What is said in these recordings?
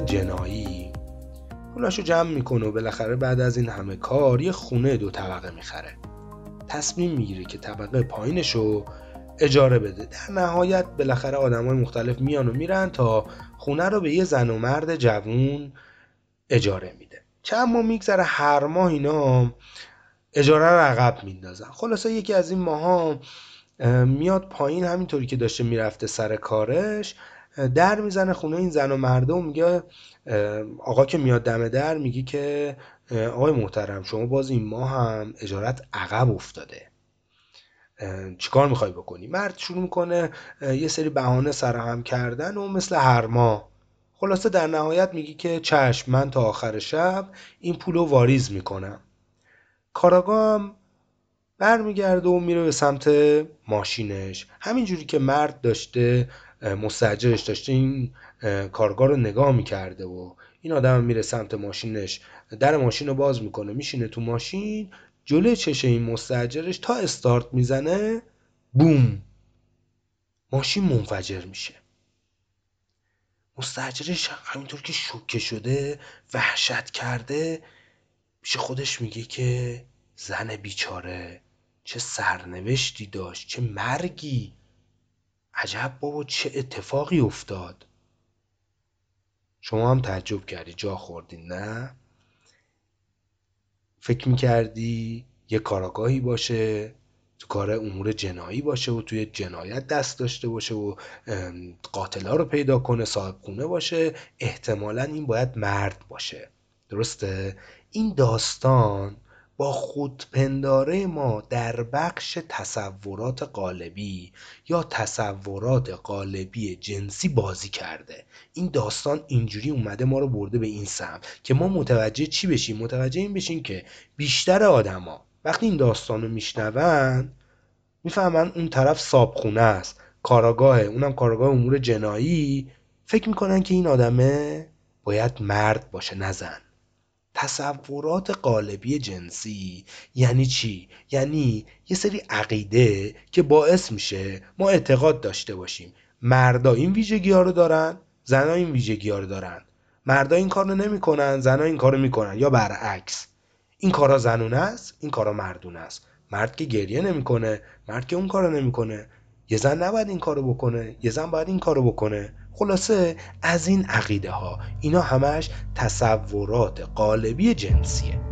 جنایی. پولاشو جمع می‌کنه و بالاخره بعد از این همه کار یه خونه دو طبقه می‌خره. تصمیم می‌گیره که طبقه پایینشو اجاره بده. در نهایت بالاخره آدم های مختلف میان و میرن تا خونه رو به یه زن و مرد جوون اجاره میده. چند ماه میگذره هر ماه اینا اجاره رو عقب میندازن. خلاصه یکی از این ماها میاد پایین همینطوری که داشته می‌رفته سر کارش در می‌زنه خونه این زن و مرده و میگه آقا که میاد دم در میگه که آقای محترم شما باز این ماه هم اجارت عقب افتاده. چیکار می‌خوای بکنی؟ مرد شروع می‌کنه یه سری بهانه سرهم کردن و مثل هر ماه. خلاصه در نهایت میگی که چشم من تا آخر شب این پول رو واریز می‌کنم. کاراگاه هم برمیگرده و میره به سمت ماشینش. همینجوری که مرد داشته مستجرش داشته این کارگاه رو نگاه می‌کرده و این آدم میره سمت ماشینش در ماشین رو باز می‌کنه میشینه تو ماشین جلوی چشه این مستجرش تا استارت می‌زنه بوم! ماشین منفجر میشه. مستجرش همینطور که شوکه شده وحشت کرده میشه خودش میگه که زن بیچاره چه سرنوشتی داشت چه مرگی! عجب بابا چه اتفاقی افتاد؟ شما هم تعجب کردی جا خوردین نه؟ فکر می‌کردی یه کاراگاهی باشه تو کار امور جنایی باشه و توی جنایت دست داشته باشه و قاتلا رو پیدا کنه صاحب خونه باشه. احتمالا این باید مرد باشه. درسته؟ این داستان با خودپنداره ما در بخش تصورات قالبی یا تصورات قالبی جنسی بازی کرده. این داستان اینجوری اومده ما رو برده به این سمت که ما متوجه چی بشیم؟ متوجه این بشیم که بیشتر آدما وقتی این داستان رو میشنون می‌فهمن اون طرف صابخونه است کاراگاهه. اونم کاراگاه امور جنایی. فکر می‌کنن که این آدمه باید مرد باشه نزن تصورات قالبی جنسی. یعنی چی؟ یعنی یه سری عقیده که باعث میشه ما اعتقاد داشته باشیم. مردا این ویژگی ها رو دارن زنا این ویژگی ها رو دارن. مردا این کار رو نمی‌کنن زنا این کار رو می‌کنن. یا برعکس این کارا زنونه است این کارا مردونه است. مرد که گریه نمی‌کنه مرد که اون کارو نمی‌کنه. یه زن نباید این کارو بکنه یه زن باید این کارو بکنه. خلاصه از این عقیده ها اینا همش تصورات قالبی جنسیه.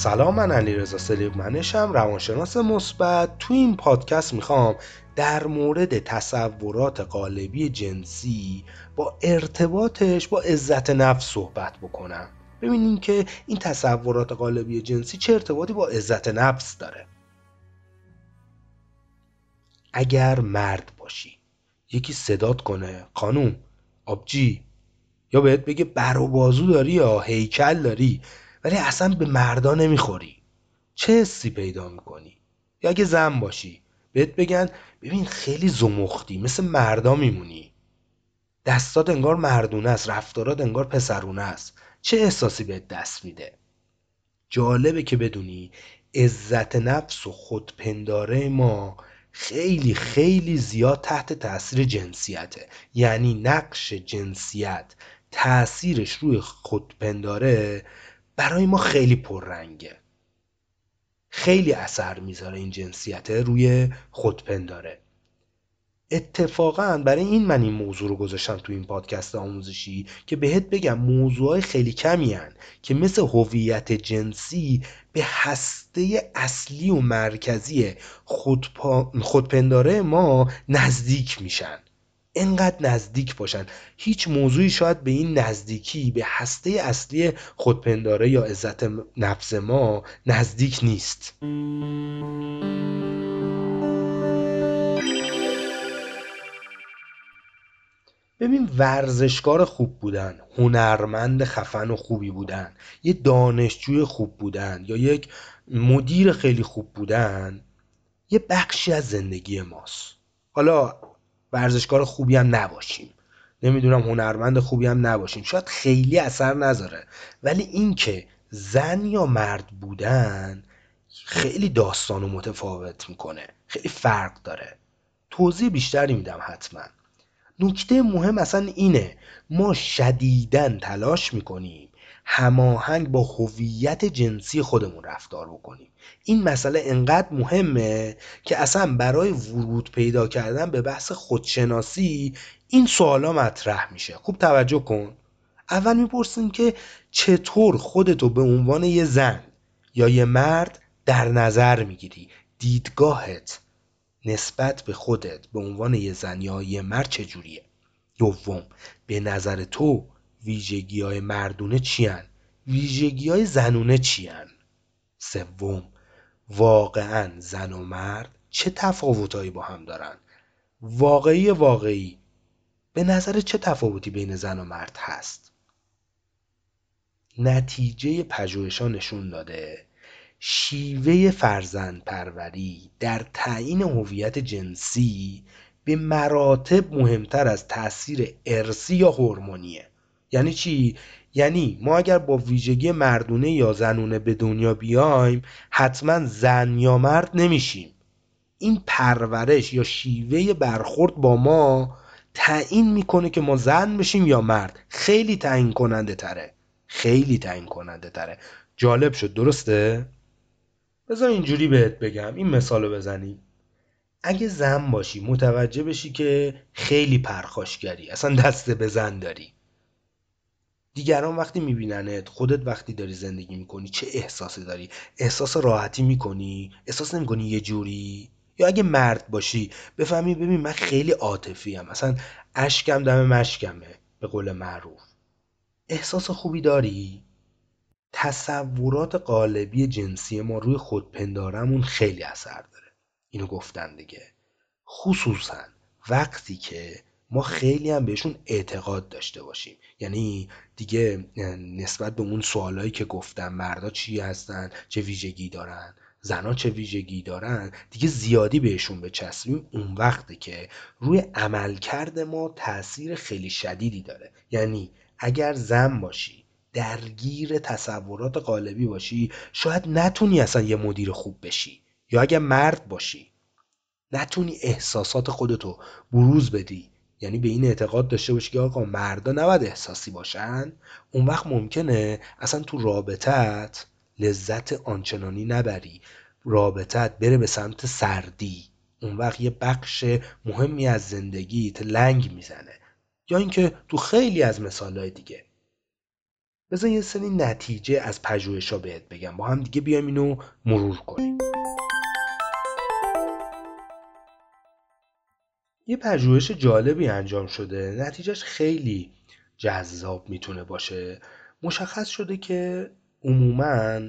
سلام من علی رضا سلیق منشم روانشناس مثبت. تو این پادکست می‌خوام در مورد تصورات قالبی جنسی با ارتباطش با عزت نفس صحبت بکنم. ببینیم که این تصورات قالبی جنسی چه ارتباطی با عزت نفس داره. اگر مرد باشی یکی صدات کنه خانوم آبجی یا بهت بگه بر و بازو داری یا هیکل داری ولی اصلا به مردا نمی‌خوری. چه حسی پیدا می‌کنی؟ یا اگه زن باشی بهت بگن ببین خیلی زمختی مثل مردا میمونی. دستات انگار مردونه است رفتارات انگار پسرونه است. چه احساسی بهت دست میده؟ جالبه که بدونی عزت نفس و خودپنداره ما خیلی خیلی زیاد تحت تاثیر جنسیته. یعنی نقش جنسیت تاثیرش روی خودپنداره برای ما خیلی پررنگه. خیلی اثر می‌ذاره این جنسیت روی خودپنداره اتفاقا برای این من این موضوع رو گذاشتم تو این پادکست آموزشی که بهت بگم موضوعهای خیلی کمی هن که مثل هویت جنسی به هسته اصلی و مرکزی خودپا... خودپنداره ما نزدیک میشن. انقدر نزدیک باشن. هیچ موضوعی شاید به این نزدیکی به هسته اصلی خودپنداره یا عزت نفس ما نزدیک نیست. ببین ورزشکار خوب بودن هنرمند خفن و خوبی بودن یه دانشجوی خوب بودن یا یک مدیر خیلی خوب بودن یه بخشی از زندگی ماست. حالا ورزشکار خوبی هم نباشیم. نمی‌دونم هنرمند خوبی هم نباشیم. شاید خیلی اثر نذاره. ولی اینکه زن یا مرد بودن خیلی داستان و متفاوت می‌کنه. خیلی فرق داره. توضیح بیشتری میدم حتما. نکته مهم اصلا اینه. ما شدیدن تلاش می‌کنیم هماهنگ با هویت جنسی خودمون رفتار بکنیم. این مسئله انقدر مهمه که اصلا برای ورود پیدا کردن به بحث خودشناسی این سوالا مطرح میشه. خوب توجه کن. اول می‌پرسیم که چطور خودتو به عنوان یه زن یا یه مرد در نظر می‌گیری؟ دیدگاهت نسبت به خودت به عنوان یه زن یا یه مرد چجوریه؟ دوم به نظر تو ویژگی های مردونه چیان ویژگی های زنونه چیان سوم واقعا زن و مرد چه تفاوتهایی با هم دارن واقعی واقعی به نظر چه تفاوتی بین زن و مرد هست؟ نتیجه پژوهش‌ها نشون داده شیوه فرزند پروری در تعیین هویت جنسی به مراتب مهمتر از تاثیر ارسی یا هورمونیه. یعنی چی؟ یعنی ما اگر با ویژگی مردونه یا زنونه به دنیا بیایم حتما زن یا مرد نمیشیم. این پرورش یا شیوه برخورد با ما تعیین می‌کنه که ما زن بشیم یا مرد. خیلی تعیین کننده تره. خیلی تعیین کننده تره. جالب شد درسته؟ بذار اینجوری بهت بگم. این مثال رو بزنیم اگه زن باشی متوجه بشی که خیلی پرخاشگری. اصلا دست به زن داری. دیگران وقتی میبیننت خودت وقتی داری زندگی می‌کنی چه احساسی داری؟ احساس راحتی می‌کنی؟ احساس نمی‌کنی یه جوری؟ یا اگه مرد باشی بفهمی ببین من خیلی عاطفی ام مثلا اشکم دم مشکمه به قول معروف. احساس خوبی داری؟ تصورات قالبی جنسی ما روی خودپندارمون خیلی اثر داره. اینو گفتن دیگه. خصوصا وقتی که ما خیلی هم بهشون اعتقاد داشته باشیم. یعنی دیگه نسبت به اون سوالایی که گفتم مردا چی هستن؟ چه ویژگی دارن؟ زنا چه ویژگی دارن؟ دیگه زیادی بهشون بچسبیم اون وقته که روی عملکرد ما تاثیر خیلی شدیدی داره. یعنی اگر زن باشی درگیر تصورات قالبی باشی شاید نتونی اصلا یه مدیر خوب بشی. یا اگر مرد باشی نتونی احساسات خودتو بروز بدی. یعنی به این اعتقاد داشته باشی که آقا مردا نباید احساسی باشن. اون وقت ممکنه اصلا تو رابطت لذت آنچنانی نبری. رابطت بره به سمت سردی. اون وقت یه بخش مهمی از زندگیت لنگ می‌زنه. یا اینکه تو خیلی از مثالهای دیگه. بذار یه سری نتیجه از پژوهش‌ها بهت بگم. با هم دیگه بیایم اینو مرور کنیم. یه پژوهش جالبی انجام شده. نتیجهش خیلی جذاب می‌تونه باشه. مشخص شده که عموما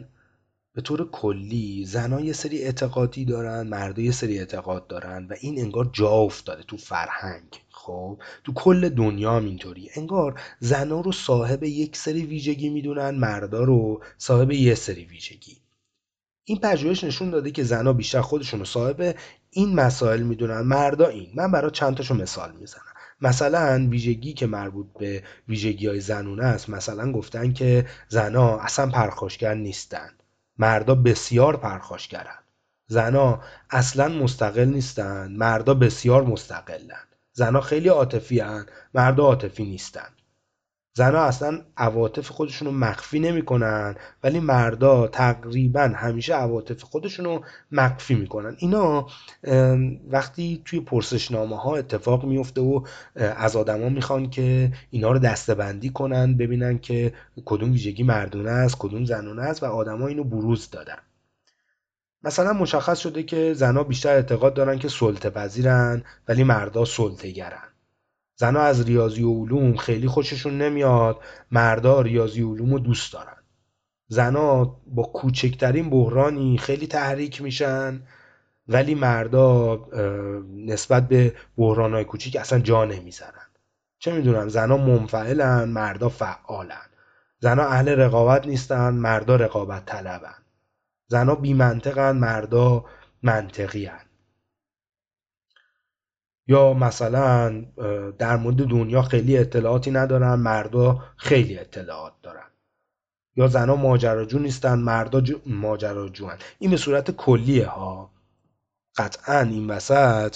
به طور کلی زنها یه سری اعتقادی دارن مردا یه سری اعتقاد دارن و این انگار جا افتاده تو فرهنگ. خب؟ تو کل دنیا هم اینطوری. انگار زنها رو صاحب یک سری ویژگی می‌دونن مردا رو صاحب یه سری ویژگی. این پژوهش نشون داده که زنها بیشتر خودشون رو صاحب این مسائل می‌دونن مردا این. من برای چند تاشو مثال می‌زنم. مثلا ویژگی که مربوط به ویژگی های زنونه است مثلا گفتن که زنها اصلا پرخاشگر نیستن. مردا بسیار پرخاشگرن. زنها اصلا مستقل نیستن. مردا بسیار مستقلن. زنها خیلی عاطفی مردا عاطفی نیستن. زنها اصلا عواطف خودشون رو مخفی نمی‌کنن ولی مردا تقریبا همیشه عواطف خودشون رو مخفی می‌کنن. اینا وقتی توی پرسشنامه ها اتفاق میفته و از آدما می‌خوان که اینا رو دستبندی کنن ببینن که کدوم ویژگی مردونه است کدوم زنونه است و آدما اینو بروز دادن. مثلا مشخص شده که زنها بیشتر اعتقاد دارن که سلطه پذیرن ولی مردا سلطه گرن زنها از ریاضی و علوم خیلی خوششون نمیاد. مردا ریاضی و علوم رو دوست دارن. زنها با کوچکترین بحرانی خیلی تحریک میشن ولی مردا نسبت به بحرانهای کوچیک اصلا جا نمی‌زنن چه می‌دونم زنها منفعلن مردا فعالن. زنها اهل رقابت نیستن مردا رقابت طلبن. زنها بی منطقن مردا منطقی هن. یا مثلا در مورد دنیا خیلی اطلاعاتی ندارن مردا خیلی اطلاعات دارن یا زنها ماجراجو نیستن مردا ماجراجو هن. این به صورت کلیه ها قطعا این وسط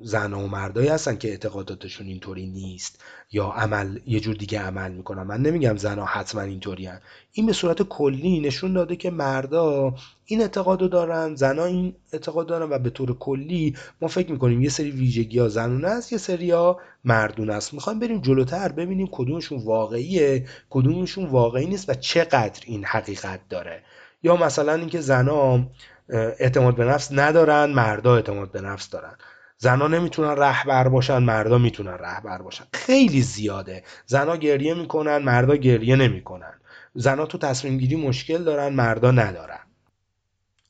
زن و مردایی هستن که اعتقاداتشون اینطوری نیست یا عمل یه جور دیگه عمل می‌کنن. من نمیگم زنها حتما اینطوری هن. این به صورت کلی نشون داده که مردا این اعتقادو دارن زنها این اعتقاد دارن و به طور کلی ما فکر می‌کنیم یه سری ویژگی ها زنونه است یه سری ها مردونه است. می‌خوایم بریم جلوتر ببینیم کدومشون واقعیه کدومشون واقعی نیست و چقدر این حقیقت داره. یا مثلا اینکه زنها اعتماد به نفس ندارن مردا اعتماد به نفس دارن. زنا نمی‌تونن رهبر باشن مردا می‌تونن رهبر باشن. خیلی زیاده. زنا گریه می‌کنن مردا گریه نمی‌کنن. زنا تو تصمیم گیری مشکل دارن مردا ندارن.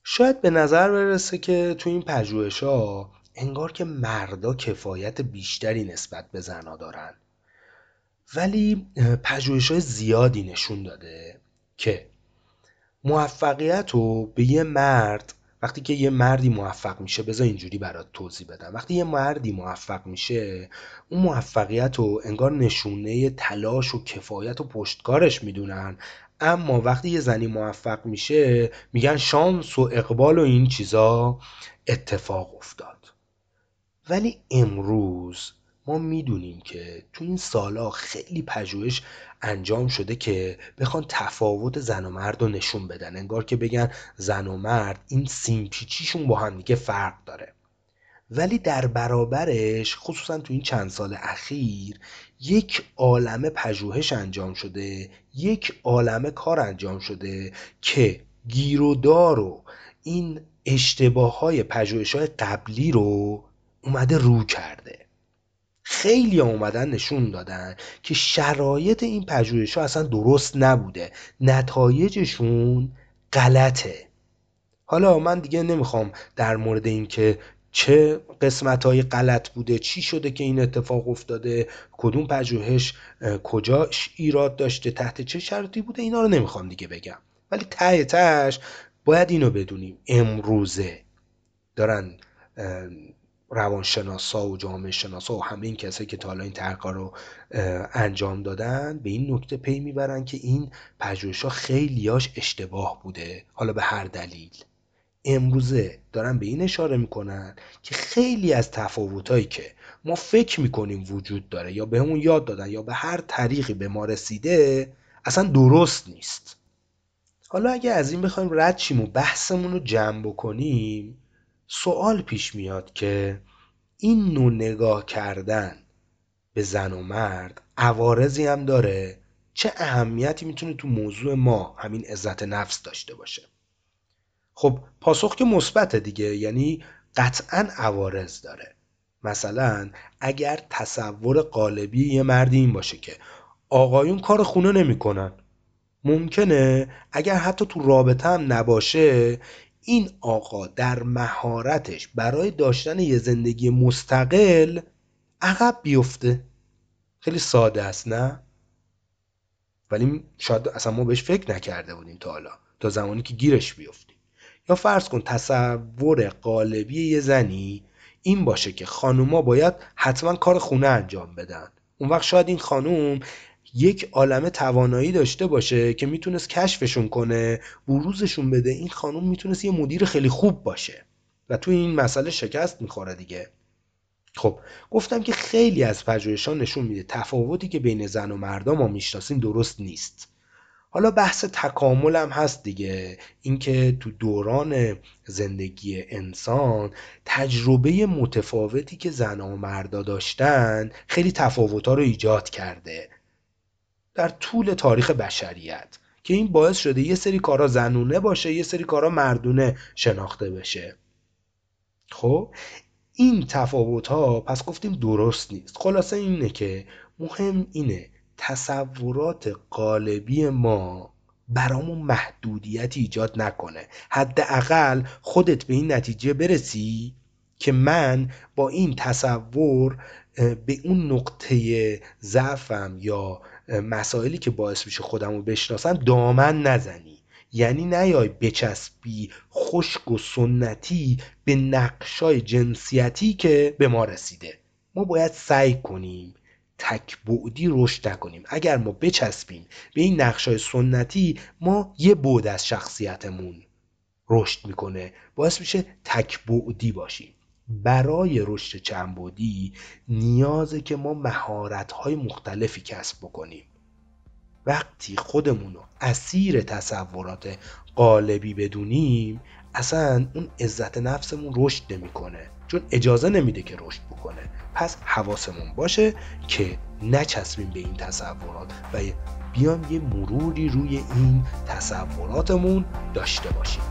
شاید به نظر برسه که تو این پژوهش ها انگار که مردا کفایت بیشتری نسبت به زنا دارن. ولی پژوهش های زیادی نشون داده که موفقیت رو به یه مرد وقتی که یه مردی موفق میشه بذار اینجوری برات توضیح بدم. وقتی یه مردی موفق میشه اون موفقیت رو انگار نشونه تلاش و کفایت و پشتکارش می‌دونن. اما وقتی یه زنی موفق میشه میگن شانس و اقبال و این چیزا اتفاق افتاد. ولی امروز ما می‌دونیم که تو این سالها خیلی پژوهش انجام شده که بخوان تفاوت زن و مرد رو نشون بدن. انگار که بگن زن و مرد این سیمپیچیشون با هم دیگه فرق داره. ولی در برابرش خصوصا تو این چند سال اخیر یک عالم پژوهش انجام شده یک عالم کار انجام شده که گیرودار و این اشتباه های پژوهش های قبلی رو اومده رو کرده. خیلی اومدن نشون دادن که شرایط این پژوهش ها اصلا درست نبوده. نتایجشون غلطه. حالا من دیگه نمی‌خوام در مورد اینکه چه قسمت های غلط بوده چی شده که این اتفاق افتاده کدوم پژوهش کجا ایراد داشته تحت چه شرطی بوده اینا رو نمی‌خوام دیگه بگم. ولی ته تهش باید اینو بدونیم. امروزه دارن روانشناسا و جامعه شناسا و همه این کسایی که تا حالا این تحقیق رو انجام دادن به این نکته پی می‌برن که این پژوهش ها خیلیاش اشتباه بوده. حالا به هر دلیل. امروزه دارن به این اشاره می‌کنن که خیلی از تفاوتهایی که ما فکر می‌کنیم وجود داره یا بهمون یاد دادن یا به هر طریقی به ما رسیده اصلا درست نیست. حالا اگه از این بخوایم رد شیم و بحثمون رو جمع بکنیم سوال پیش میاد که این نوع نگاه کردن به زن و مرد عوارضی هم داره؟ چه اهمیتی می‌تونه تو موضوع ما همین عزت نفس داشته باشه؟ خب پاسخ که مثبت دیگه یعنی قطعا عوارض داره. مثلا اگر تصور قالبی یه مردی این باشه که آقایون کار خونه نمی‌کنن ممکنه اگر حتی تو رابطه هم نباشه این آقا در مهارتش برای داشتن یه زندگی مستقل عقب بیفته. خیلی ساده است نه؟ ولی شاید اصلا ما بهش فکر نکرده بودیم تا حالا تا زمانی که گیرش بیفتیم. یا فرض کن تصور قالبی یه زنی این باشه که خانوما باید حتما کار خونه انجام بدن. اون وقت شاید این خانوم یک عالمه توانایی داشته باشه که می‌تونست کشفشون کنه بروزشون بده. این خانم می‌تونست یه مدیر خیلی خوب باشه و تو این مسئله شکست می‌خوره دیگه. خب گفتم که خیلی از پژوهشان نشون میده تفاوتی که بین زن و مردا ما می‌شناسیم درست نیست. حالا بحث تکامل هم هست دیگه. اینکه تو دوران زندگی انسان تجربه متفاوتی که زن و مردا داشتن خیلی تفاوتها رو ایجاد کرده. در طول تاریخ بشریت که این باعث شده یه سری کارا زنونه باشه یه سری کارا مردونه شناخته بشه. خب این تفاوت ها پس گفتیم درست نیست. خلاصه اینه که مهم اینه تصورات قالبی ما برامون محدودیت ایجاد نکنه. حداقل خودت به این نتیجه برسی که من با این تصور به اون نقطه ضعفم یا مسائلی که باعث میشه خودم رو بشناسم دامن نزنی. یعنی نیای بچسبی خشک و سنتی به نقشای جنسیتی که به ما رسیده. ما باید سعی کنیم تک بعدی رشد نکنیم. اگر ما بچسبیم به این نقشای سنتی ما یه بود از شخصیتمون رشد می‌کنه. باعث میشه تک بعدی باشیم. برای رشد چندبعدی نیازه که ما مهارت‌های مختلفی کسب بکنیم. وقتی خودمون رو اسیر تصورات قالبی بدونیم اصلا اون عزت نفسمون رشد نمی‌کنه چون اجازه نمیده که رشد بکنه. پس حواسمون باشه که نچسبیم به این تصورات و بیام یه مروری روی این تصوراتمون داشته باشیم.